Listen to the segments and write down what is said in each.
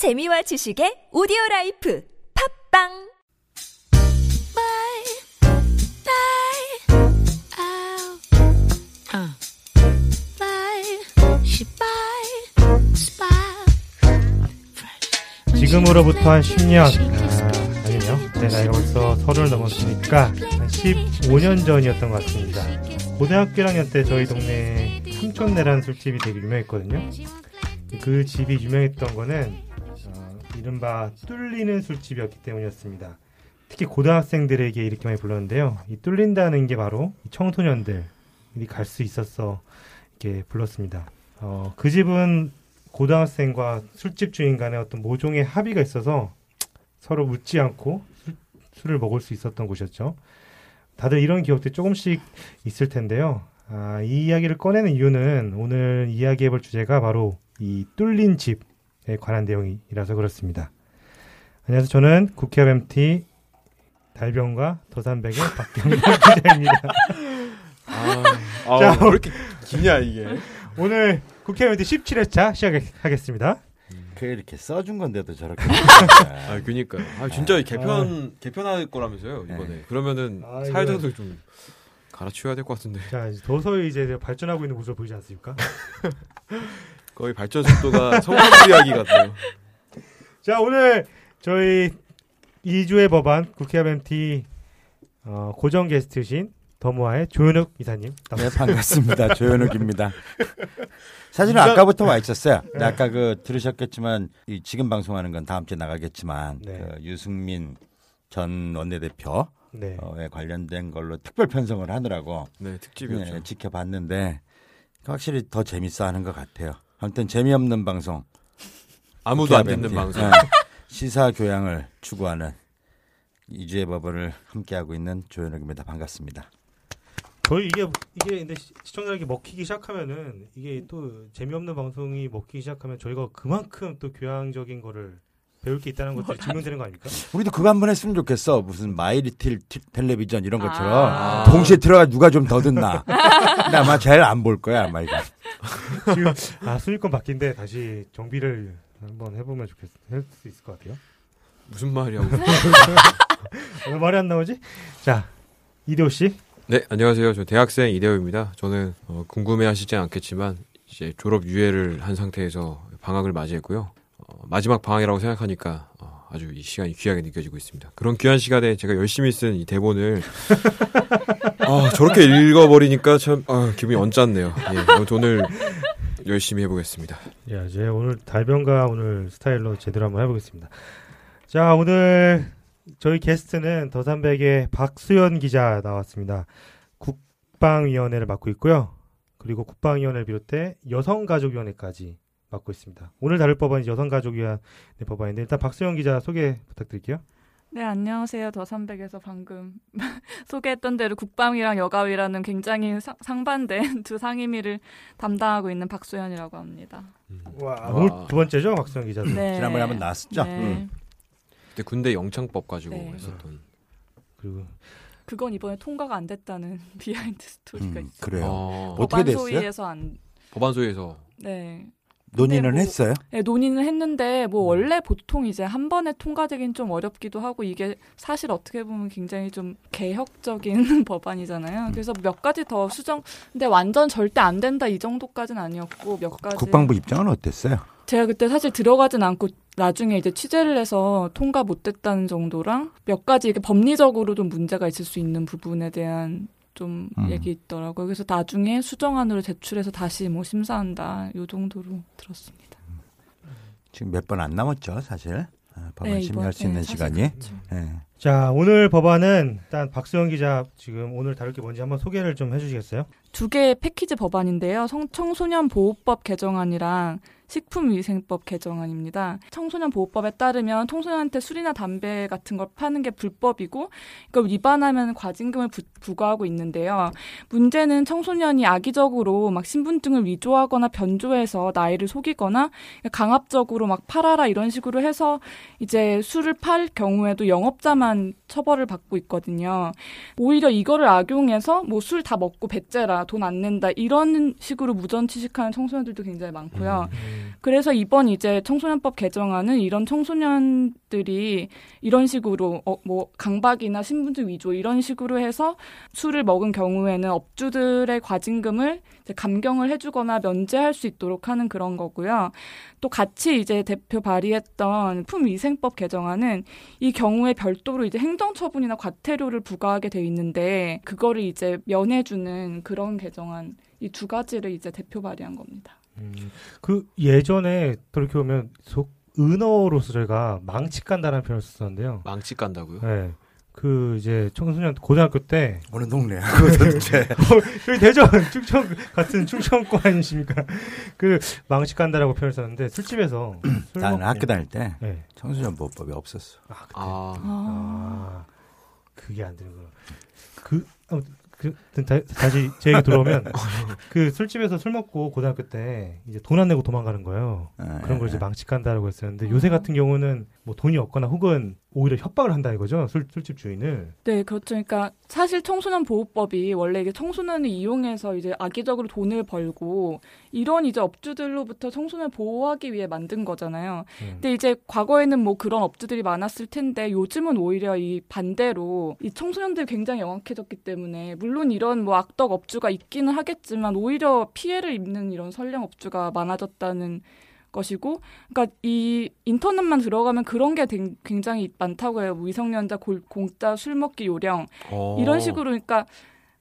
재미와 지식의 오디오 라이프 팟빵! 지금으로부터 한 10년, 아, 아니요. 제 나이가 벌써 서른을 넘었으니까 한 15년 전이었던 것 같습니다. 고등학교 1학년 때 저희 동네에 삼촌네라는 술집이 되게 유명했거든요. 그 집이 유명했던 거는 어, 이른바 뚫리는 술집이었기 때문이었습니다. 특히 고등학생들에게 이렇게 많이 불렀는데요. 이 뚫린다는 게 바로 이 청소년들이 갈 수 있었어 이렇게 불렀습니다. 어, 그 집은 고등학생과 술집 주인 간의 어떤 모종의 합의가 있어서 서로 묻지 않고 술, 술을 먹을 수 있었던 곳이었죠. 다들 이런 기억들이 조금씩 있을 텐데요. 아, 이 이야기를 꺼내는 이유는 오늘 이야기해볼 주제가 바로 이 뚫린 집에 관한 내용이라서 그렇습니다. 안녕하세요. 저는 국회의원 MT 달병과 더산백의 박경민 기자입니다. 아, 자, 아, 왜 이렇게 기냐 이게? 오늘 국회의원 MT 17회차 시작하겠습니다. 그 이렇게 써준 건데도 저렇게. 아, 그니까요. 아, 진짜 개편 개편할 거라면서요 이번에. 네. 그러면 아, 사회자들 좀 갈아치워야 될 것 같은데. 자, 이제 도서히 이제 발전하고 있는 모습을 보이지 않습니까? 거의 발전 속도가 성공 이야기 같아요. 자, 오늘 저희 2주의 법안 국회의원 MT 어, 고정 게스트신 더모아의 조현욱 이사님. 네, 반갑습니다. 조현욱입니다. 사실은 아까부터 와 있었어요. 근데 아까 그 들으셨겠지만 이 지금 방송하는 건 다음 주에 나가겠지만 네. 그 유승민 전 원내대표에 네. 관련된 걸로 특별 편성을 하느라고 네, 특집이었죠. 네, 지켜봤는데 확실히 더 재밌어 하는 것 같아요. 아무튼 재미없는 방송. 아무도 안 듣는. 방송. 네, 시사 교양을 추구하는 이주의 법을 함께하고 있는 조현욱입니다. 반갑습니다. 거의 이게 이게 근데 시- 시청자에게 먹히기 시작하면은 이게 또 재미없는 방송이 먹히기 시작하면 저희가 그만큼 또 교양적인 거를 배울 게 있다는 것들이 증명되는 거 아닙니까? 우리도 그거 한 번 했으면 좋겠어. 무슨 마이리틸 티- 텔레비전 이런 것처럼 아. 동시에 들어가 누가 좀 더 듣나. 근데 아마 제일 안 볼 거야 아마 이거. 지금 아 순위권 바뀐데 다시 정비를 한번 해보면 좋겠 할수 있을 것 같아요. 무슨 말이야? 왜 말이 안 나오지? 자 이대호 씨. 네, 안녕하세요. 저 대학생 이대호입니다. 저는 어, 궁금해하시지 않겠지만 이제 졸업 유예를 한 상태에서 방학을 맞이했고요. 어, 마지막 방학이라고 생각하니까 어, 아주 이 시간이 귀하게 느껴지고 있습니다. 그런 귀한 시간에 제가 열심히 쓴 이 대본을 아, 저렇게 읽어버리니까 참 아, 기분이 언짢네요. 예, 오늘 열심히 해보겠습니다. 야, 이제 오늘 달변가 오늘 스타일로 제대로 한번 해보겠습니다. 자, 오늘 저희 게스트는 더산백의 박수현 기자 나왔습니다. 국방위원회를 맡고 있고요. 그리고 국방위원회를 비롯해 여성가족위원회까지 맡고 있습니다. 오늘 다룰 법안이 여성가족위원회 법안인데 일단 박수현 기자 소개 부탁드릴게요. 네, 안녕하세요. 더삼백에서 방금 소개했던 대로 국방위랑 여가위라는 굉장히 사- 상반된 두 상임위를 담당하고 있는 박소연이라고 합니다. 와, 와. 오늘 두 번째죠, 박수현 기자. 네. 지난번에 한번 나왔었죠. 네. 음. 그때 군대 영창법 가지고 네. 했었던. 그리고 그건 이번에 통과가 안 됐다는 behind story가 음, 있어요. 그래요. 어, 어떻게 법안 됐어요? 소위에서 안 법안소위에서 네. 논의는 뭐- 했어요. 네, 논의는 했는데 뭐 음. 원래 보통 이제 한 번에 통과되긴 좀 어렵기도 하고 이게 사실 어떻게 보면 굉장히 좀 개혁적인 법안이잖아요. 음. 그래서 몇 가지 더 수정 근데 완전 절대 안 된다 이 정도까지는 아니었고 몇 가지 국방부 입장은 어땠어요? 제가 그때 사실 들어가진 않고 나중에 이제 취재를 해서 통과 못 됐다는 정도랑 몇 가지 이게 법리적으로 좀 문제가 있을 수 있는 부분에 대한 좀 음. 얘기 있더라고요. 그래서 나중에 수정안으로 제출해서 다시 뭐 심사한다. 요 정도로 들었습니다. 지금 몇 번 안 남았죠, 사실. 아, 법안 네, 심의할 이번- 수 있는 네, 시간이. 그렇죠. 예. 자, 오늘 법안은 일단 박수현 기자 지금 오늘 다룰 게 뭔지 한번 소개를 좀 해주시겠어요? 두 개의 패키지 법안인데요. 성- 청소년 보호법 개정안이랑 식품위생법 개정안입니다. 청소년 보호법에 따르면 청소년한테 술이나 담배 같은 걸 파는 게 불법이고 이걸 위반하면 과징금을 부, 부과하고 있는데요. 문제는 청소년이 악의적으로 막 신분증을 위조하거나 변조해서 나이를 속이거나 강압적으로 막 팔아라 이런 식으로 해서 이제 술을 팔 경우에도 영업자만 처벌을 받고 있거든요. 오히려 이거를 악용해서 뭐 술 다 먹고 배째라 돈 안 낸다 이런 식으로 무전 취식하는 청소년들도 굉장히 많고요. 음. 그래서 이번 이제 청소년법 개정안은 이런 청소년들이 이런 식으로 어, 뭐 강박이나 신분증 위조 이런 식으로 해서 술을 먹은 경우에는 업주들의 과징금을 감경을 해주거나 면제할 수 있도록 하는 그런 거고요. 또 같이 이제 대표 발의했던 품위생법 개정안은 이 경우에 별도로 이제 행정처분이나 과태료를 부과하게 돼 있는데 그거를 이제 면해주는 그런 개정안 이 두 가지를 이제 대표 발의한 겁니다. 음, 그 예전에 돌이켜 보면 속 은어로서 저희가 망치 깐다라는 표현을 썼었는데요. 망치 깐다고요? 네. 그 이제 청소년 고등학교 때 어느 동네야? 도대체. 저희 대전 충청 같은 충청권 아니십니까? 그 망치 깐다라고 표현을 썼는데 술집에서 술 나는 먹- 학교 다닐 때 네. 청소년 보호법이 없었어. 아, 그때. 아, 아, 아, 그게 안 되는구나. 그, 아무튼 그, 다, 다시 제 얘기 들어오면, 그 술집에서 술 먹고 고등학교 때 이제 돈 안 내고 도망가는 거예요. 그런 걸 이제 망치 간다라고 했었는데, 요새 같은 경우는 뭐 돈이 없거나 혹은 오히려 협박을 한다 이거죠. 술, 술집 주인을. 네, 그렇죠. 그러니까 사실 청소년 보호법이 원래 이게 청소년을 이용해서 이제 악의적으로 돈을 벌고 이런 이제 업주들로부터 청소년을 보호하기 위해 만든 거잖아요. 음. 근데 이제 과거에는 뭐 그런 업주들이 많았을 텐데 요즘은 오히려 이 반대로 이 청소년들이 굉장히 영악해졌기 때문에 물론 이런 뭐 악덕 업주가 있기는 하겠지만 오히려 피해를 입는 이런 선량 업주가 많아졌다는 것이고, 그러니까 이 인터넷만 들어가면 그런 게 된- 굉장히 많다고 해요. 미성년자 골- 공짜 술 먹기 요령 어. 이런 식으로 그러니까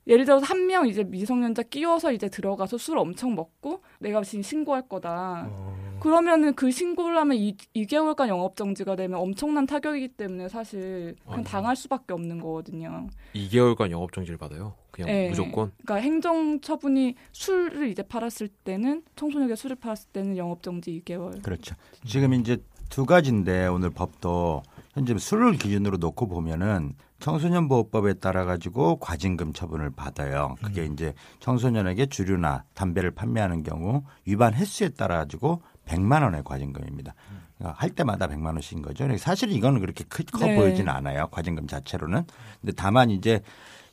예를 들어서 한 명 이제 미성년자 끼워서 이제 들어가서 술 엄청 먹고 내가 지금 신고할 거다. 어, 그러면은 그 신고를 하면 이, 2개월간 영업 정지가 되면 엄청난 타격이기 때문에 사실 그냥. 당할 수밖에 없는 거거든요. 2개월간 영업 정지를 받아요. 그냥 네. 무조건. 그러니까 행정 처분이 술을 이제 팔았을 때는 청소년에게 술을 팔았을 때는 영업 정지 2개월. 그렇죠. 지금 이제 두 가지인데 오늘 법도 현재 술을 기준으로 놓고 보면은 청소년 보호법에 따라 가지고 과징금 처분을 받아요. 그게 이제 청소년에게 주류나 담배를 판매하는 경우 위반 횟수에 따라 가지고 100만 원의 과징금입니다. 그러니까 할 때마다 100만 원씩인 거죠. 사실 이거는 그렇게 크, 커 네. 보이지는 않아요. 과징금 자체로는. 근데 다만 이제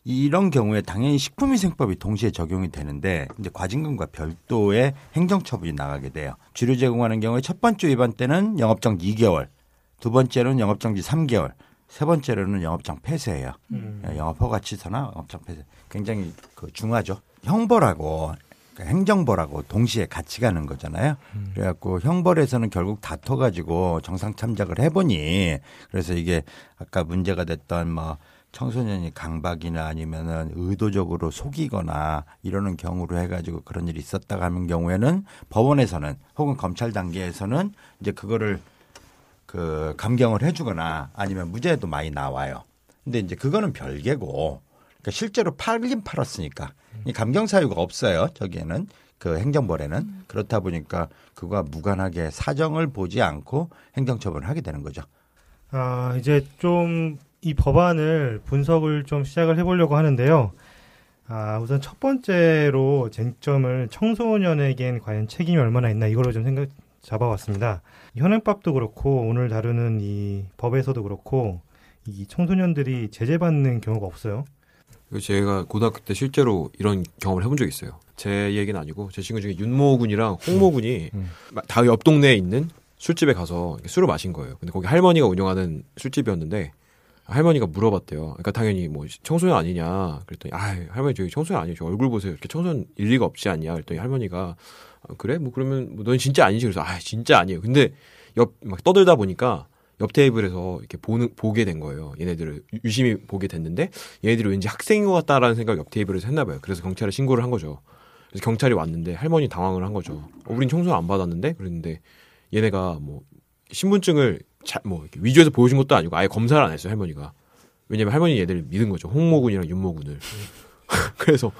이런 경우에 당연히 식품위생법이 동시에 적용이 되는데 이제 과징금과 별도의 행정처분이 나가게 돼요. 주류 제공하는 경우에 첫 번째 위반 때는 영업정지 2개월, 두 번째로는 영업정지 3개월, 세 번째로는 영업장 폐쇄예요. 음. 예, 영업허가 취소나 영업장 폐쇄. 굉장히 그 중하죠. 형벌하고 그러니까 행정벌하고 동시에 같이 가는 거잖아요. 그래갖고 형벌에서는 결국 다퉈가지고 정상 참작을 해보니 그래서 이게 아까 문제가 됐던 뭐 청소년이 강박이나 아니면은 의도적으로 속이거나 이러는 경우로 해가지고 그런 일이 있었다가 하는 경우에는 법원에서는 혹은 검찰 단계에서는 이제 그거를 그 감경을 해주거나 아니면 무죄도 많이 나와요. 근데 이제 그거는 별개고 그러니까 실제로 팔긴 팔았으니까 이 감경 사유가 없어요. 저기에는 그 행정벌에는 그렇다 보니까 그거와 무관하게 사정을 보지 않고 행정처분을 하게 되는 거죠. 아, 이제 좀 이 법안을 분석을 좀 시작을 해보려고 하는데요. 아, 우선 첫 번째로 쟁점을 청소년에겐 과연 책임이 얼마나 있나 이걸로 좀 생각 잡아왔습니다. 현행법도 그렇고 오늘 다루는 이 법에서도 그렇고 이 청소년들이 제재받는 경우가 없어요. 제가 고등학교 때 실제로 이런 경험을 해본 적이 있어요. 제 얘기는 아니고 제 친구 중에 윤모 군이랑 홍모 군이 음. 다옆 동네에 있는 술집에 가서 술을 마신 거예요. 근데 거기 할머니가 운영하는 술집이었는데 할머니가 물어봤대요. 그러니까 당연히 뭐 청소년 아니냐 그랬더니 아 할머니 저기 청소년. 저 얼굴 보세요. 이렇게 청소년 일리가 없지 않냐 그랬더니 할머니가 아, 그래 뭐 그러면 뭐 넌 진짜 아니지 그래서 아 진짜 아니에요. 근데 옆 막 떠들다 보니까 옆 테이블에서 이렇게 보는 보게 된 거예요. 얘네들을 유- 유심히 보게 됐는데 얘네들이 왠지 학생인 것 같다라는 생각 옆 테이블에서 했나 봐요. 그래서 경찰에 신고를 한 거죠. 그래서 경찰이 왔는데 할머니 당황을 한 거죠. 어, 우린 청소년 안 받았는데 그랬는데 얘네가 뭐 신분증을 자, 뭐 이렇게 위조해서 보여준 것도 아니고 아예 검사를 안 했어요 할머니가. 왜냐면 할머니 얘들을 믿은 거죠. 홍모군이랑 윤모군을. 그래서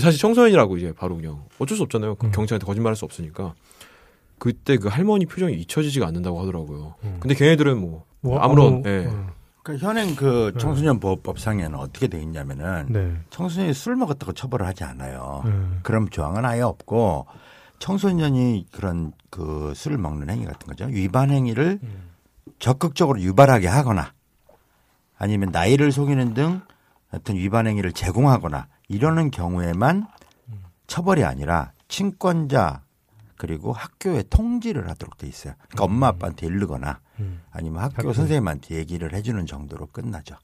사실 청소년이라고 이제 바로 그냥 어쩔 수 없잖아요. 그 음. 경찰한테 거짓말할 수 없으니까. 그때 그 할머니 표정이 잊혀지지가 않는다고 하더라고요. 음. 근데 걔네들은 뭐 뭐 아무런 아무- 예. 어, 그러니까 현행 그 네. 청소년 보호법 상에는 어떻게 돼 있냐면은 네. 청소년이 술 먹었다고 처벌을 하지 않아요. 음. 그럼 조항은 아예 없고 청소년이 그런 그 술을 먹는 행위 같은 거죠. 위반 행위를 음. 적극적으로 유발하게 하거나 아니면 나이를 속이는 등 어떤 위반 행위를 제공하거나 이러는 경우에만 처벌이 아니라 친권자 그리고 학교에 통지를 하도록 돼 있어요. 그러니까 엄마 아빠한테 이르거나 음. 아니면 학교 학교. 선생님한테 얘기를 해주는 정도로 끝나죠.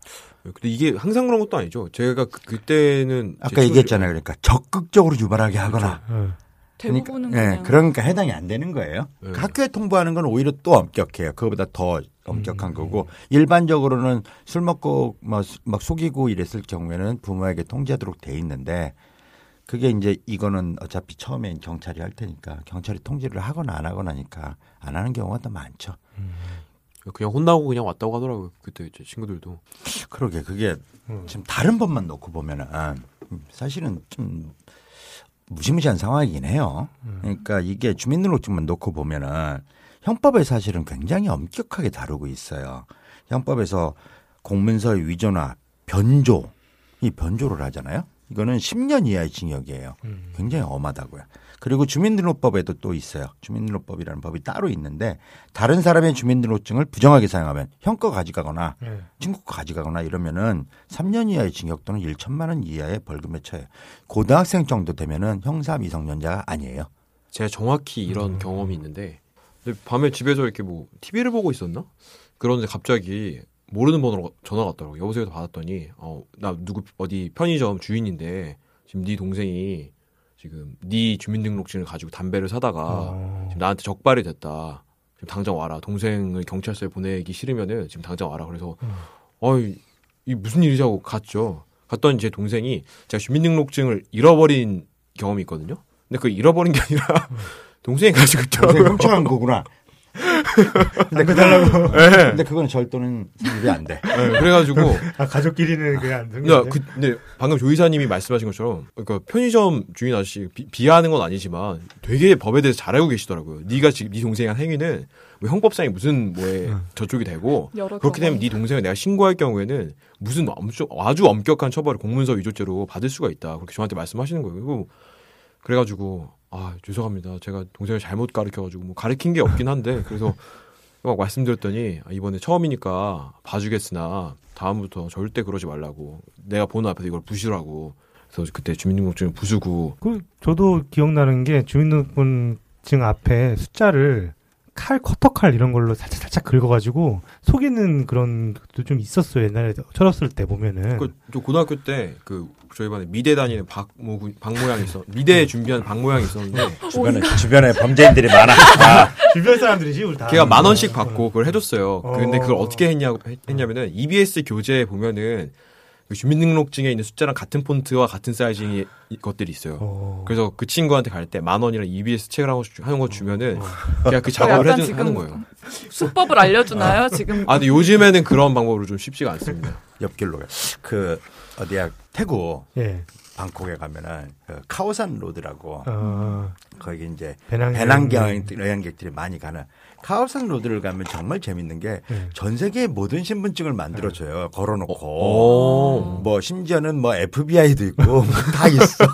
근데 이게 항상 그런 것도 아니죠. 제가 그, 그때는 제 아까 얘기했잖아요. 그러니까 적극적으로 유발하게 하거나. 어. 대부분은 그러니까, 그냥 예, 그러니까 해당이 안 되는 거예요. 네. 그러니까 학교에 통보하는 건 오히려 또 엄격해요. 그거보다 더 엄격한 음. 거고 일반적으로는 술 먹고 막, 수- 막 속이고 이랬을 경우에는 부모에게 통지하도록 돼 있는데 그게 이제 이거는 어차피 처음엔 경찰이 할 테니까 경찰이 통지를 하거나 안 하거나니까 안 하는 경우가 더 많죠. 그냥 혼나고 그냥 왔다고 하더라고요. 그때 제 친구들도. 그러게 그게 음. 지금 다른 법만 놓고 보면은 사실은 좀 무시무시한 상황이긴 해요. 그러니까 이게 주민등록증만 놓고 보면은 형법에 사실은 굉장히 엄격하게 다루고 있어요. 형법에서 공문서의 위조나 변조, 이 변조를 하잖아요. 이거는 10년 이하의 징역이에요. 음. 굉장히 엄하다고요. 그리고 주민등록법에도 또 있어요. 주민등록법이라는 법이 따로 있는데 다른 사람의 주민등록증을 부정하게 사용하면 형거 가져가거나 예. 친구 거 가져가거나 이러면은 3년 이하의 징역 또는 1천만 원 이하의 벌금에 처해요. 고등학생 정도 되면은 형사 미성년자가 아니에요. 제가 정확히 이런 음. 경험이 있는데 밤에 집에서 이렇게 뭐 TV를 보고 있었나? 그런데 갑자기 모르는 번호로 전화가 왔더라고요. 여보세요 받았더니 어 나 누구 어디 편의점 주인인데 지금 네 동생이 지금 네 주민등록증을 가지고 담배를 사다가 어. 지금 나한테 적발이 됐다. 지금 당장 와라. 동생을 경찰서에 보내기 싫으면은 지금 당장 와라. 그래서 음. 어이 이 무슨 일이지 하고 갔죠. 갔더니 제 동생이 제가 주민등록증을 잃어버린 경험이 있거든요. 근데 그 잃어버린 게 아니라 동생이 가지고 있더라고요. 훔쳐간 거구나. 담배 달라고. 네. 근데 그건 절도는 성립이 안 돼. 네, 그래가지고 아 가족끼리는 그게 안 되는 야, 건데. 그, 근데 방금 조 이사님이 말씀하신 것처럼 그러니까 편의점 주인 아저씨 비, 비하하는 건 아니지만 되게 법에 대해서 잘 알고 계시더라고요. 네가 지금 네 동생이 한 행위는 뭐 형법상에 무슨 뭐에 응. 저쪽이 되고 그렇게 되면. 네 동생을 내가 신고할 경우에는 무슨 엄청 아주 엄격한 처벌을 공문서 위조죄로 받을 수가 있다. 그렇게 저한테 말씀하시는 거예요. 그리고 그래가지고 아 죄송합니다. 제가 동생을 잘못 가르쳐가지고 뭐 가르친 게 없긴 한데 그래서 막 말씀드렸더니 아, 이번에 처음이니까 봐주겠으나 다음부터 절대 그러지 말라고 내가 보는 앞에서 이걸 부시라고 그래서 그때 주민등록증을 부수고 그 저도 기억나는 게 주민등록증 앞에 숫자를 칼, 커터칼 이런 걸로 살짝 살짝 긁어가지고 속이는 그런 것도 좀 있었어요 옛날에 철없을 때 보면은. 그, 저 고등학교 때 그 저희 반에 미대 다니는 박모 박모양이 있어 미대 준비한 박모양이 있었는데 주변에 주변에 범죄인들이 많아. 아, 주변 사람들이지 우리 다. 걔가 만 원씩 받고 그걸 해줬어요. 어. 근데 그걸 어떻게 했냐 했냐면은 EBS 교재에 보면은 그 주민등록증에 있는 숫자랑 같은 폰트와 같은 사이즈의 것들이 있어요. 어. 그래서 그 친구한테 갈 때 만 원이랑 EBS 책을 하는 거, 주- 하는 거 주면은 어. 그냥 그 어, 작업을 해주, 하는 거예요. 수법을 알려주나요? 지금 아 근데 요즘에는 그런 방법으로 좀 쉽지가 않습니다. 옆길로 가. 그 어디야 태국 예. 방콕에 가면은 그 카오산 로드라고 어. 거기 이제 배낭 배낭여행 여행객들이 많이 가는 카오산 로드를 가면 정말 재밌는 게 전 예. 세계의 모든 신분증을 만들어줘요. 걸어놓고. 오. 뭐 심지어는 뭐 FBI도 있고 뭐 다 있어.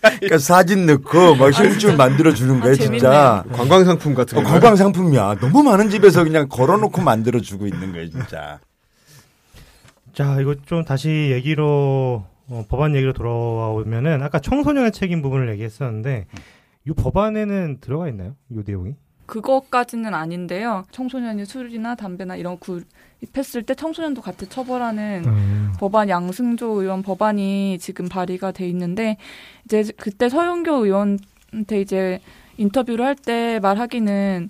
그러니까 사진 넣고 막 신분증 만들어 주는 거예요, 아, 진짜. 관광 상품 같은 어, 거. 관광 상품이야. 너무 많은 집에서 그냥 걸어놓고 만들어 주고 있는 거예요, 진짜. 자, 이거 좀 다시 얘기로 어, 법안 얘기로 돌아오면은 아까 청소년의 책임 부분을 얘기했었는데 이 법안에는 들어가 있나요? 이 내용이? 그것까지는 아닌데요. 청소년이 술이나 담배나 이런 거 구입했을 때 청소년도 같이 처벌하는 음. 법안 양승조 의원 법안이 지금 발의가 돼 있는데 이제 그때 서영교 의원한테 이제 인터뷰를 할 때 말하기는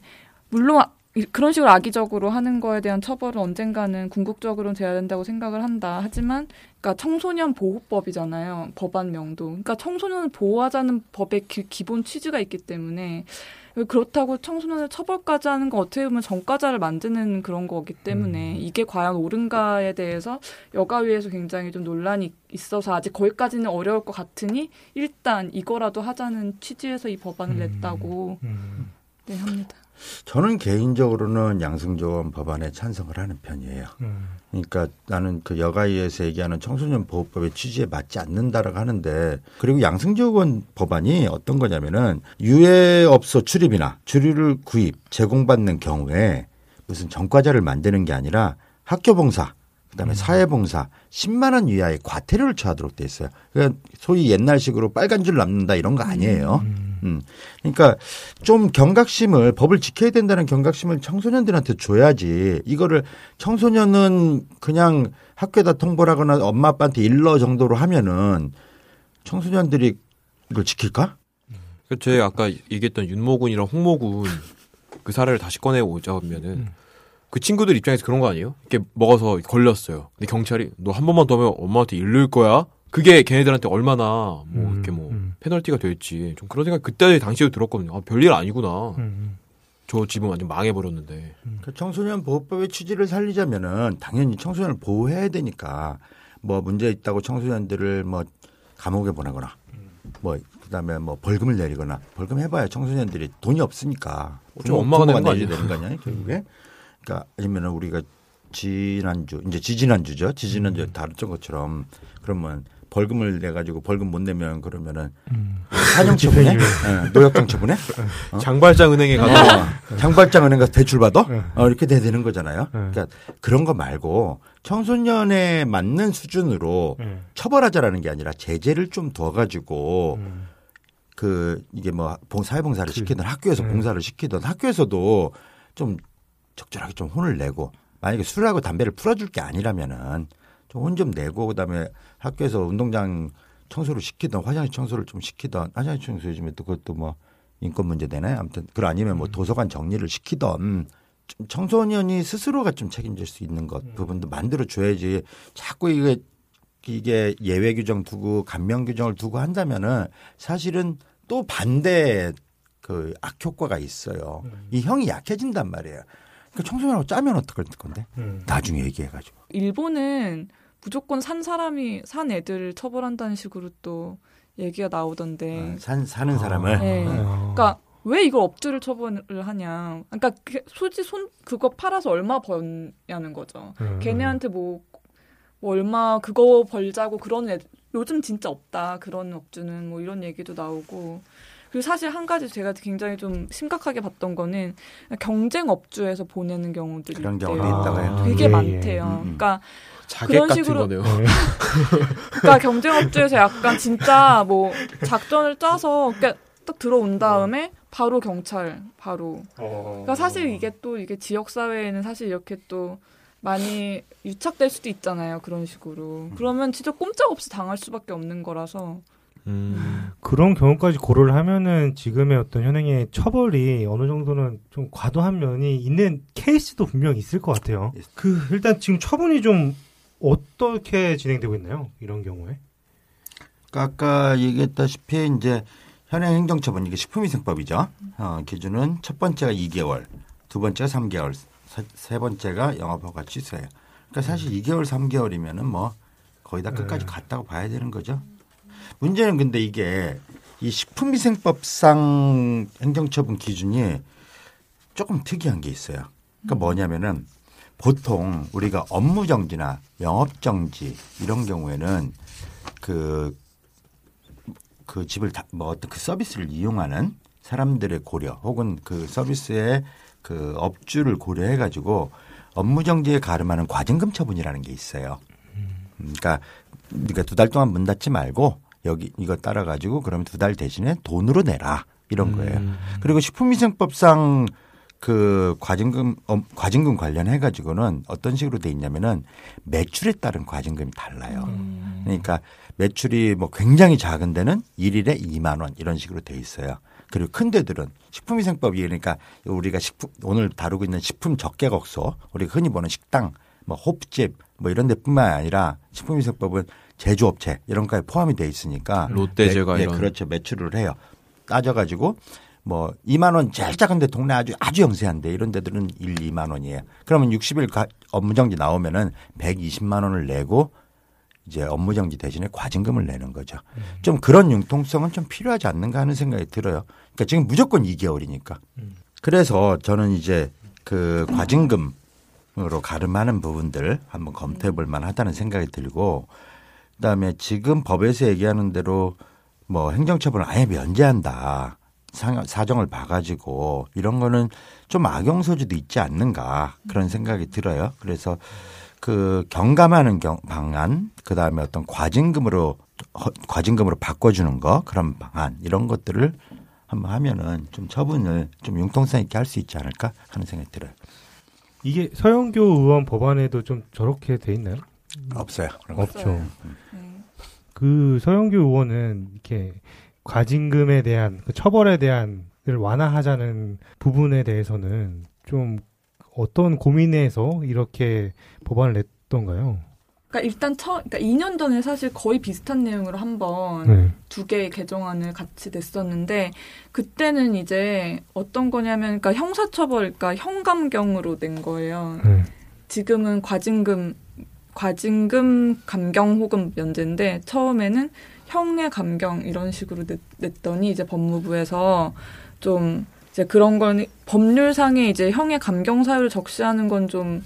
물론 이- 그런 식으로 악의적으로 하는 거에 대한 처벌은 언젠가는 궁극적으로는 돼야 된다고 생각을 한다. 하지만 그러니까 청소년 보호법이잖아요. 법안명도. 그러니까 청소년을 보호하자는 법의 기, 기본 취지가 있기 때문에 그렇다고 청소년을 처벌까지 하는 건 어떻게 보면 전과자를 만드는 그런 거기 때문에 음. 이게 과연 옳은가에 대해서 여가위에서 굉장히 좀 논란이 있어서 아직 거기까지는 어려울 것 같으니 일단 이거라도 하자는 취지에서 이 법안을 음. 냈다고 음. 네, 합니다. 저는 개인적으로는 양승조원 법안에 찬성을 하는 편이에요. 음. 그러니까 나는 그 여가위에서 얘기하는 청소년 보호법의 취지에 맞지 않는다라고 하는데 그리고 양승조원 법안이 어떤 거냐면은 유해업소 출입이나 주류를 구입 제공받는 경우에 무슨 전과자를 만드는 게 아니라 학교봉사 그다음에 사회봉사 10만 원 이하의 과태료를 처하도록 돼 있어요. 그러니까 소위 옛날식으로 빨간 줄 남는다 이런 거 아니에요. 음. 음. 그러니까 좀 경각심을 법을 지켜야 된다는 경각심을 청소년들한테 줘야지 이거를 청소년은 그냥 학교에다 통보를 하거나 엄마 아빠한테 일러 정도로 하면은 청소년들이 이걸 지킬까? 그 제가 아까 얘기했던 윤모군이랑 홍모군 그 사례를 다시 꺼내 오자면은 그 친구들 입장에서 그런 거 아니에요? 이렇게 먹어서 걸렸어요. 근데 경찰이 너 한 번만 더 하면 엄마한테 일를 거야? 그게 걔네들한테 얼마나 뭐 음, 이렇게 뭐 음. 페널티가 될지 좀 그런 생각 그때 당시에도 들었거든요. 아, 별일 아니구나. 음, 저 집은 완전 망해버렸는데. 그 청소년 보호법의 취지를 살리자면은 당연히 청소년을 보호해야 되니까 뭐 문제 있다고 청소년들을 뭐 감옥에 보내거나 뭐 그다음에 뭐 벌금을 내리거나 벌금 해봐야 청소년들이 돈이 없으니까 어차피 엄마가 내는 거 아니에요? 되는 거 아니야 결국에 그러니까 아니면은 우리가 지난주 이제 지지난주죠 지지난주에 음. 다뤘던 것처럼 그러면 벌금을 내 가지고 벌금 못 내면 그러면은 음. 사형 처분해. 예, 노역장 처분해 어? 장발장 은행에 가서 어, 장발장 은행 가서 대출 받아? 네. 어, 이렇게 돼야 되는 거잖아요. 네. 그러니까 그런 거 말고 청소년에 맞는 수준으로 음. 처벌하자라는 게 아니라 제재를 좀 둬가지고 음. 그 이게 뭐 봉- 사회봉사를 그- 시키든 학교에서 네. 봉사를 시키든 학교에서도 좀 적절하게 좀 혼을 내고 만약에 술하고 담배를 풀어줄 게 아니라면은 좀 혼 좀 내고 그다음에 학교에서 운동장 청소를 시키든 화장실 청소를 좀 시키든 화장실 청소 요즘에 또 그것도 뭐 인권 문제 되네 아무튼 그 아니면 뭐 도서관 정리를 시키던 좀 청소년이 스스로가 좀 책임질 수 있는 것 부분도 만들어 줘야지 자꾸 이게 이게 예외 규정 두고 감면 규정을 두고 한다면은 사실은 또 반대 그 악효과가 있어요. 이 형이 약해진단 말이에요. 그러니까 청소년하고 짜면 어떡할 건데? 음. 나중에 얘기해가지고. 일본은 무조건 산 사람이 산 애들 처벌한다는 식으로 또 얘기가 나오던데. 어, 산, 사는 사람을. 네. 어. 그러니까 왜 이걸 업주를 처벌을 하냐. 그러니까 그 소지 손 그거 팔아서 얼마 버냐는 거죠. 음. 걔네한테 뭐, 뭐 얼마 그거 벌자고 그런 애 요즘 진짜 없다 그런 업주는 뭐 이런 얘기도 나오고 그리고 사실 한 가지 제가 굉장히 좀 심각하게 봤던 거는 경쟁 업주에서 보내는 경우들이 그런 있대요. 경우도 있다고 해요. 되게 예, 예. 많대요. 음, 음. 그러니까 그런 같은 식으로- 거네요. 네. 그러니까 경쟁업주에서 약간 진짜 뭐 작전을 짜서 그러니까 딱 들어온 다음에 바로 경찰 바로. 그러니까 사실 이게 또 이게 지역 사회에는 사실 이렇게 또 많이 유착될 수도 있잖아요 그런 식으로. 그러면 진짜 꼼짝없이 당할 수밖에 없는 거라서. 음. 그런 경우까지 고려를 하면은 지금의 어떤 현행의 처벌이 어느 정도는 좀 과도한 면이 있는 케이스도 분명히 있을 것 같아요. 그 일단 지금 처분이 좀 어떻게 진행되고 있나요? 이런 경우에? 그러니까 아까 얘기했다시피 이제 현행 행정처분 이게 식품위생법이죠. 어, 기준은 첫 번째가 2개월, 두 번째가 3개월, 세, 세 번째가 영업허가 취소예요. 그러니까 사실 2개월, 3개월이면은 뭐 거의 다 끝까지 네. 갔다고 봐야 되는 거죠. 문제는 근데 이게 이 식품위생법상 행정처분 기준이 조금 특이한 게 있어요. 그러니까 뭐냐면은 보통 우리가 업무 정지나 영업 정지 이런 경우에는 그, 그 집을 다, 뭐 어떤 그 서비스를 이용하는 사람들의 고려 혹은 그 서비스의 그 업주를 고려해 가지고 업무 정지에 가름하는 과징금 처분이라는 게 있어요. 음, 그러니까 네가 두달 동안 문 닫지 말고 여기 이거 따라 가지고 그러면 두 달 대신에 돈으로 내라 이런 거예요. 음. 그리고 식품위생법상 그 과징금 어, 과징금 관련해 가지고는 어떤 식으로 돼 있냐면은 매출에 따른 과징금이 달라요. 음. 그러니까 매출이 뭐 굉장히 작은 데는 일일에 2만 원 이런 식으로 돼 있어요. 그리고 큰 데들은 식품위생법이 그러니까 우리가 식품 오늘 다루고 있는 식품 적개곡소 우리가 흔히 보는 식당 뭐 호프집 뭐 이런 데뿐만 아니라 식품위생법은 제조업체 이런 거에 포함이 돼 있으니까 롯데제가 매- 예, 이런. 그렇죠 매출을 해요. 따져가지고 뭐 2만 원 제일 작은데 동네 아주 아주 영세한데 이런 데들은 1, 2만 원이에요. 그러면 60일 가- 업무 정지 나오면은 120만 원을 내고 이제 업무 정지 대신에 과징금을 내는 거죠. 좀 그런 융통성은 좀 필요하지 않는가 하는 생각이 들어요. 그러니까 지금 무조건 2개월이니까. 그래서 저는 이제 그 과징금으로 가름하는 부분들 한번 검토해 볼 만하다는 생각이 들고 그다음에 지금 법에서 얘기하는 대로 뭐 행정처분을 아예 면제한다. 상- 사정을 봐가지고 이런 거는 좀 악용 소지도 있지 않는가 그런 생각이 들어요. 그래서 그 경감하는 경, 방안, 그 다음에 어떤 과징금으로 허- 과징금으로 바꿔주는 거 그런 방안 이런 것들을 한번 하면은 좀 처분을 좀 융통성 있게 할 수 있지 않을까 하는 생각이 들어요. 이게 서영교 의원 법안에도 좀 저렇게 돼 있나요? 없어요. 없죠. 네. 그 서영교 의원은 이렇게 과징금에 대한 그 처벌에 대한 을 완화하자는 부분에 대해서는 좀 어떤 고민에서 이렇게 법안을 냈던가요? 그러니까 일단 처, 그러니까 2년 전에 사실 거의 비슷한 내용으로 한번 네. 두 개의 개정안을 같이 냈었는데 그때는 이제 어떤 거냐면 그러니까 형사처벌, 그러니까 형감경으로 낸 거예요. 네. 지금은 과징금 과징금 감경 혹은 면제인데 처음에는 형의 감경 이런 식으로 냈, 냈더니 이제 법무부에서 좀 이제 그런 건 법률상에 이제 형의 감경 사유를 적시하는 건 좀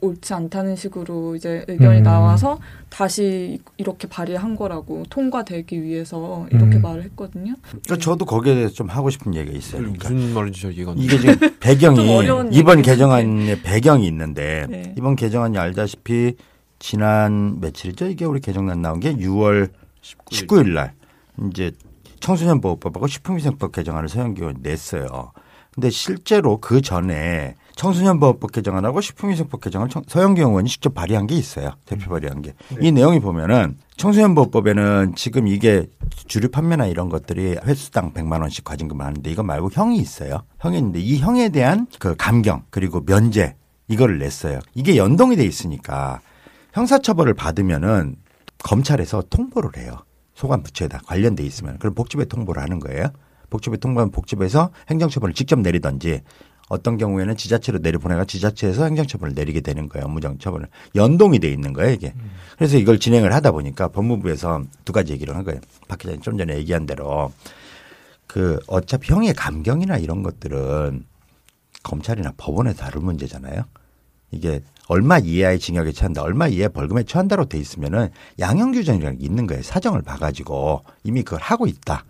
옳지 않다는 식으로 이제 의견이 음. 나와서 다시 이렇게 발의한 거라고 통과되기 위해서 이렇게 음. 말을 했거든요. 그러니까 저도 거기에 대해서 좀 하고 싶은 얘기가 있어요. 그러니까 무슨 말인지 잘 이해가 안 이게. 지금 배경이 이번 개정안의 배경이 있는데 네. 이번 개정안이 알다시피 지난 며칠이죠? 이게 우리 개정안 나온 게 6월 19일 날 이제 청소년 보호법하고 식품위생법 개정안을 서영기가 냈어요. 근데 실제로 그 전에 청소년 보호법 개정안하고 식품위생법 개정을 청- 서영기 의원이 직접 발의한 게 있어요. 대표 발의한 게. 이 내용이 보면은 청소년 보호법에는 지금 이게 주류 판매나 이런 것들이 횟수당 100만 원씩 과징금을 하는데 이거 말고 형이 있어요. 형이 있는데 이 형에 대한 그 감경 그리고 면제 이거를 냈어요. 이게 연동이 돼 있으니까 형사처벌을 받으면은 검찰에서 통보를 해요. 소관 부처에다 관련돼 있으면 그럼 복지부에 통보를 하는 거예요. 복지부에 통보하면 복지부에서 행정처벌을 직접 내리든지 어떤 경우에는 지자체로 내려보내가 지자체에서 행정처벌을 내리게 되는 거예요. 업무정 처벌을 연동이 돼 있는 거예요 이게. 그래서 이걸 진행을 하다 보니까 법무부에서 두 가지 얘기를 한 거예요. 박 기자님 좀 전에 얘기한 대로 그 어차피 형의 감경이나 이런 것들은 검찰이나 법원에 다룰 문제잖아요. 이게 얼마 이하의 징역에 처한다, 얼마 이하의 벌금에 처한다로 돼 있으면은 양형 규정이라는 게 있는 거예요. 사정을 봐가지고 이미 그걸 하고 있다.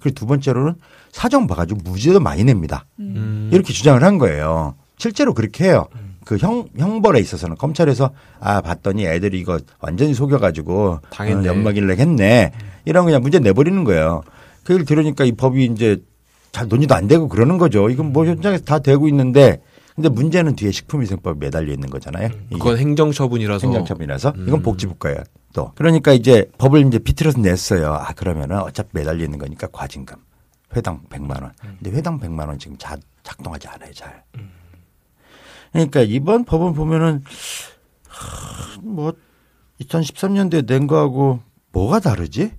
그리고 두 번째로는 사정 봐가지고 무죄도 많이 냅니다. 음. 이렇게 주장을 한 거예요. 실제로 그렇게 해요. 그 형, 형벌에 있어서는 검찰에서 아, 봤더니 애들이 이거 완전히 속여가지고 당했네. 어, 연막일렉 했네. 이런 그냥 문제 내버리는 거예요. 그 얘기를 들으니까 이 법이 이제 잘 논의도 안 되고 그러는 거죠. 이건 뭐 현장에서 다 되고 있는데 근데 문제는 뒤에 식품위생법이 매달려 있는 거잖아요. 이게. 그건 행정처분이라서 행정처분이라서 음. 이건 복지부 거예요. 또 그러니까 이제 법을 이제 비틀어서 냈어요. 아 그러면은 어차피 매달려 있는 거니까 과징금 회당 100만 원. 근데 회당 100만 원 지금 자, 작동하지 않아요, 잘. 그러니까 이번 법은 보면은 하, 뭐 2013년도에 낸 거하고 뭐가 다르지?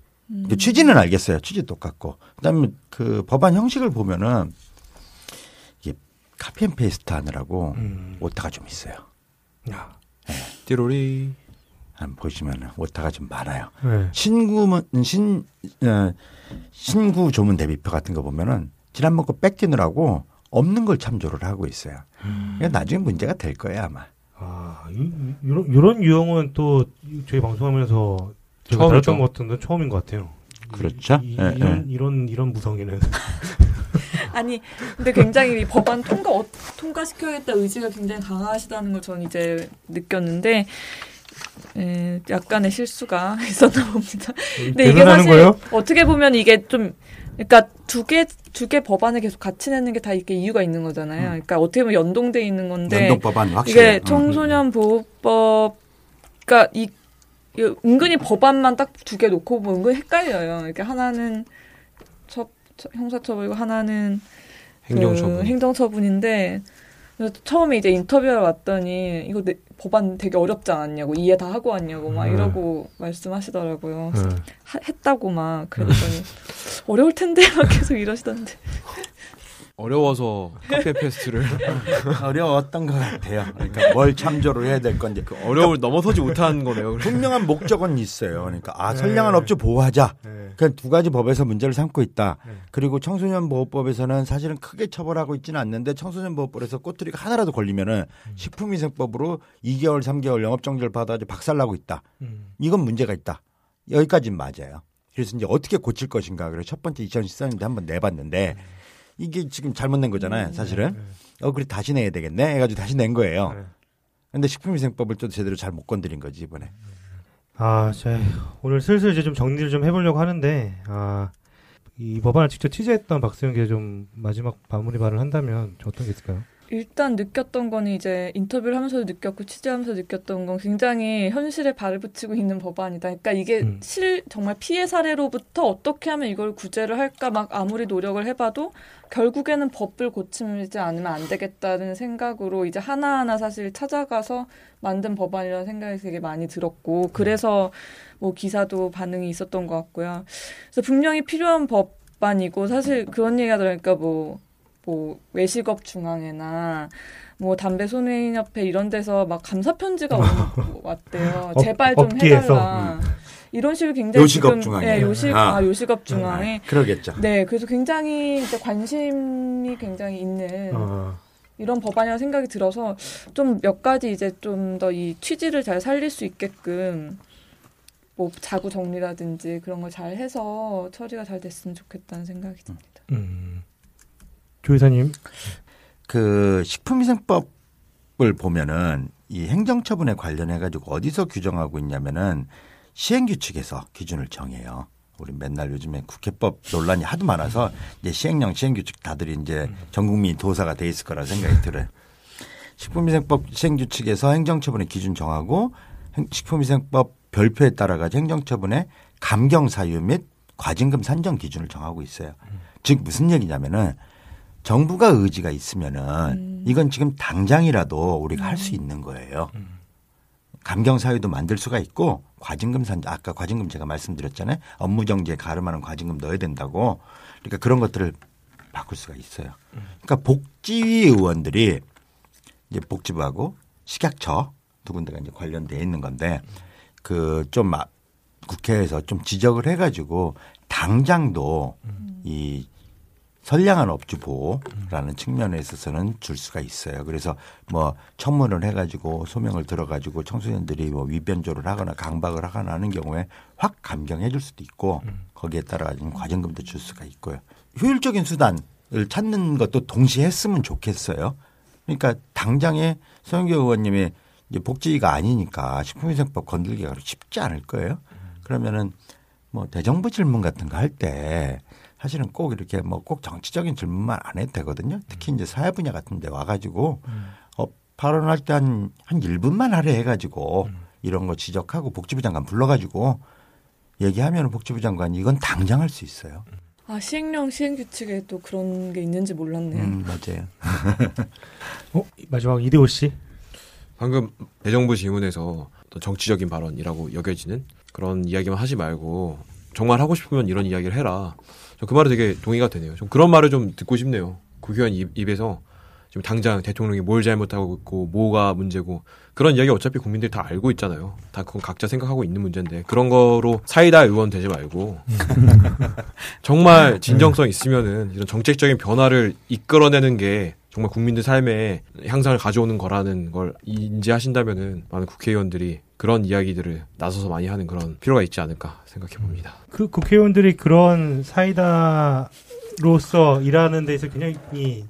그 취지는 알겠어요. 취지 똑같고. 그다음에 그 법안 형식을 보면은 copy and paste 하느라고 음. 오타가 좀 있어요. 야. 띠로리 한번 보시면은 오타가 좀 많아요. 네. 신구문 신 어, 신구 조문 대비표 같은 거 보면은 지난번 거 베끼느라고 없는 걸 참조를 하고 있어요. 그러니까 나중에 문제가 될 거예요 아마. 아, 이, 런 이런 유형은 또 저희 방송하면서 제가 처음이죠. 다뤘던 것 같은데 처음인 것 같아요. 그렇죠. 이, 예, 런 이런 이런 무성의는 아니 근데 굉장히 이 법안 통과 어, 통과시켜야겠다 의지가 굉장히 강하시다는 걸 저는 이제 느꼈는데 에, 약간의 실수가 있었나 봅니다. 근데 이게 사실 거예요? 어떻게 보면 이게 좀 그러니까 두 개 두 개 법안을 계속 같이 내는 게 다 이게 이유가 있는 거잖아요. 그러니까 어떻게 보면 연동돼 있는 건데 연동 법안 확실히. 이게 청소년 보호법 그러니까 이, 이 은근히 법안만 딱 두 개 놓고 보면 은근 히 헷갈려요. 이렇게 하나는 형사처벌이고 하나는 행정처분. 그 행정처분인데 그래서 처음에 이제 인터뷰하러 왔더니 이거 내- 법안 되게 어렵지 않았냐고 이해 다 하고 왔냐고 막 음. 이러고 말씀하시더라고요. 네. 하- 했다고 막 그랬더니 어려울 텐데 막 계속 이러시던데. 어려워서 카페 페스트를 어려웠던 것 같아요. 그러니까 뭘 참조를 해야 될 건지. 그 어려움을 넘어서지 못한 거네요. 분명한 목적은 있어요. 그러니까 아 네. 선량한 업주 보호하자. 네. 그두 가지 법에서 문제를 삼고 있다. 네. 그리고 청소년 보호법에서는 사실은 크게 처벌하고 있지는 않는데 청소년 보호법에서 꼬투리가 하나라도 걸리면은 식품위생법으로 2개월, 3개월 영업정지를 받아가지고 박살나고 있다. 음. 이건 문제가 있다. 여기까지는 맞아요. 그래서 이제 어떻게 고칠 것인가. 그래서 첫 번째 2014년도에 한번 내봤는데 이게 지금 잘못 낸 거잖아요. 사실은. 어, 그래 다시 내야 되겠네. 해가지고 다시 낸 거예요. 네. 근데 식품위생법을 또 제대로 잘 못 건드린 거지 이번에. 아, 자, 오늘 슬슬 이제 좀 정리를 좀 해보려고 하는데, 아, 이 법안을 직접 취재했던 박수영 기자 좀 마지막 마무리 말을 한다면 좀 어떤 게 있을까요? 일단 느꼈던 거는 이제 인터뷰를 하면서도 느꼈고 취재하면서 느꼈던 건 굉장히 현실에 발을 붙이고 있는 법안이다. 그러니까 이게 음. 실 정말 피해 사례로부터 어떻게 하면 이걸 구제를 할까 막 아무리 노력을 해봐도 결국에는 법을 고치지 않으면 안 되겠다는 생각으로 이제 하나하나 사실 찾아가서 만든 법안이라는 생각이 되게 많이 들었고 그래서 뭐 기사도 반응이 있었던 것 같고요. 그래서 분명히 필요한 법안이고 사실 그런 얘기가 들으니까 뭐 뭐 외식업 중앙회나 뭐 담배 소매인 협회 이런 데서 막 감사 편지가 오- 왔대요. 업- 제발 좀 업계에서. 해달라. 이런 식으로 굉장히 요식업 중앙회. 예, 요식 아. 아, 요식업 중앙회. 아, 그러겠죠. 네, 그래서 굉장히 이제 관심이 굉장히 있는 어, 이런 법안이라는 생각이 들어서 좀 몇 가지 이제 좀 더 이 취지를 잘 살릴 수 있게끔 뭐 자구 정리라든지 그런 걸 잘 해서 처리가 잘 됐으면 좋겠다는 생각이 듭니다. 음. 조 이사님. 그 식품위생법을 보면은 이 행정처분에 관련해 가지고 어디서 규정하고 있냐면은 시행규칙에서 기준을 정해요. 우리 맨날 요즘에 국회법 논란이 하도 많아서 이제 시행령 시행규칙 다들 이제 전 국민이 도사가 돼 있을 거라 생각이 들어요. 식품위생법 시행규칙에서 행정처분의 기준 정하고 행- 식품위생법 별표에 따라 가지고 행정처분의 감경 사유 및 과징금 산정 기준을 정하고 있어요. 즉 무슨 얘기냐면은 정부가 의지가 있으면은 음. 이건 지금 당장이라도 우리가 할수 있는 거예요. 감경 사유도 만들 수가 있고 과징금 산 아까 과징금 제가 말씀드렸잖아요. 업무 정지에 가름하는 과징금 넣어야 된다고. 그러니까 그런 것들을 바꿀 수가 있어요. 그러니까 복지위 의원들이 이제 복지부하고 식약처 두 군데가 이제 관련돼 있는 건데 그 좀 국회에서 좀 지적을 해가지고 당장도 이 선량한 업주 보호라는 측면에 있어서는 줄 수가 있어요. 그래서 뭐 청문을 해가지고 소명을 들어가지고 청소년들이 뭐 위변조를 하거나 강박을 하거나 하는 경우에 확 감경해 줄 수도 있고 거기에 따라 가지고 과징금도 줄 수가 있고요. 효율적인 수단을 찾는 것도 동시에 했으면 좋겠어요. 그러니까 당장에 서영교 의원님이 이제 복지가 아니니까 식품위생법 건들기가 쉽지 않을 거예요. 그러면은 뭐 대정부 질문 같은 거 할 때 사실은 꼭 이렇게 뭐 꼭 정치적인 질문만 안 해도 되거든요. 특히 이제 사회 분야 같은 데 와가지고 어, 발언할 때 한, 한 1분만 하려 해가지고 이런 거 지적하고 복지부 장관 불러가지고 얘기하면 복지부 장관이 이건 당장 할 수 있어요. 아 시행령 시행 규칙에 또 그런 게 있는지 몰랐네요. 음, 맞아요. 어, 마지막 이대호 씨. 방금 대정부 질문에서 정치적인 발언이라고 여겨지는 그런 이야기만 하지 말고 정말 하고 싶으면 이런 이야기를 해라. 저그 말에 되게 동의가 되네요. 좀 그런 말을 좀 듣고 싶네요. 국회의원 입, 입에서 지금 당장 대통령이 뭘 잘못하고 있고 뭐가 문제고 그런 이야기 어차피 국민들이 다 알고 있잖아요. 다 그건 각자 생각하고 있는 문제인데 그런 거로 사이다 의원 되지 말고 정말 진정성 있으면은 이런 정책적인 변화를 이끌어내는 게 정말 국민들 삶에 향상을 가져오는 거라는 걸 인지하신다면은 많은 국회의원들이 그런 이야기들을 나서서 많이 하는 그런 필요가 있지 않을까 생각해 봅니다. 그 국회의원들이 그런 사이다로서 일하는 데서 굉장히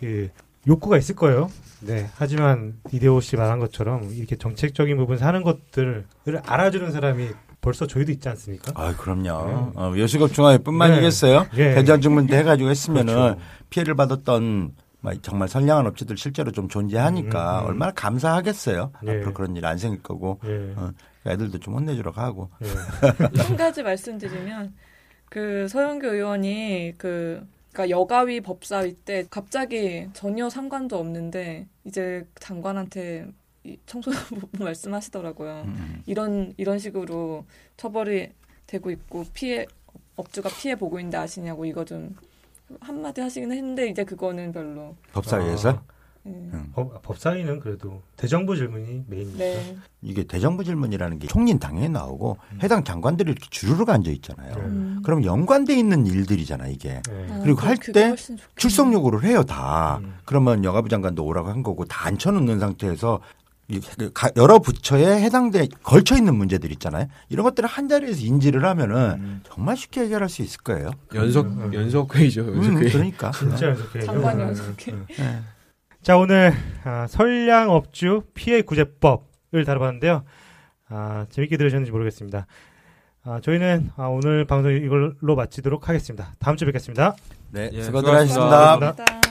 그 욕구가 있을 거예요. 네. 하지만 이대호 씨 말한 것처럼 이렇게 정책적인 부분에서 하는 것들을 알아주는 사람이 벌써 저희도 있지 않습니까? 아, 그럼요. 어, 요식업 중앙회뿐만이겠어요. 예. 대장증문도 해가지고 했으면은 그렇죠. 피해를 받았던 막 정말 선량한 업체들 실제로 좀 존재하니까 음, 음. 얼마나 감사하겠어요. 예. 앞으로 그런 일 안 생길 거고 예. 어, 애들도 좀 혼내주러 가고. 예. 한 가지 말씀드리면 그 서영교 의원이 그 그러니까 여가위 법사위 때 갑자기 전혀 상관도 없는데 이제 장관한테 이 청소년 부분 말씀하시더라고요. 음. 이런 이런 식으로 처벌이 되고 있고 피해 업주가 피해 보고 있는데 아시냐고 이거 좀 한마디 하시긴 했는데 이제 그거는 별로. 법사위에서 예. 음. 법, 법사위는 그래도 대정부 질문이 메인이죠. 네. 이게 대정부 질문이라는 게 총리는 당연히 나오고 해당 장관들이 이렇게 주르륵 앉아 있잖아요. 네. 음. 그럼 연관돼 있는 일들이잖아 이게. 네. 아, 그리고 그- 할 그게 때 훨씬 좋겠네요. 출석 요구를 해요 다. 음. 그러면 여가부 장관도 오라고 한 거고 다 앉혀놓는 상태에서 여러 부처에 해당돼 걸쳐 있는 문제들 있잖아요. 이런 것들을 한 자리에서 인지를 하면은 정말 쉽게 해결할 수 있을 거예요. 연석 음. 연석 회의죠. 연석 음, 회의. 그러니까. 진짜 연속해. 장관 음, 연속해. 음. 네. 자 오늘 아, 선량업주 피해 구제법을 다뤄봤는데요. 아, 재밌게 들으셨는지 모르겠습니다. 아, 저희는 아, 오늘 방송 이걸로 마치도록 하겠습니다. 다음 주에 뵙겠습니다. 네, 예, 수고들 수고하셨습니다. 하셨습니다. 감사합니다.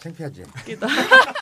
창피하지? 웃기다.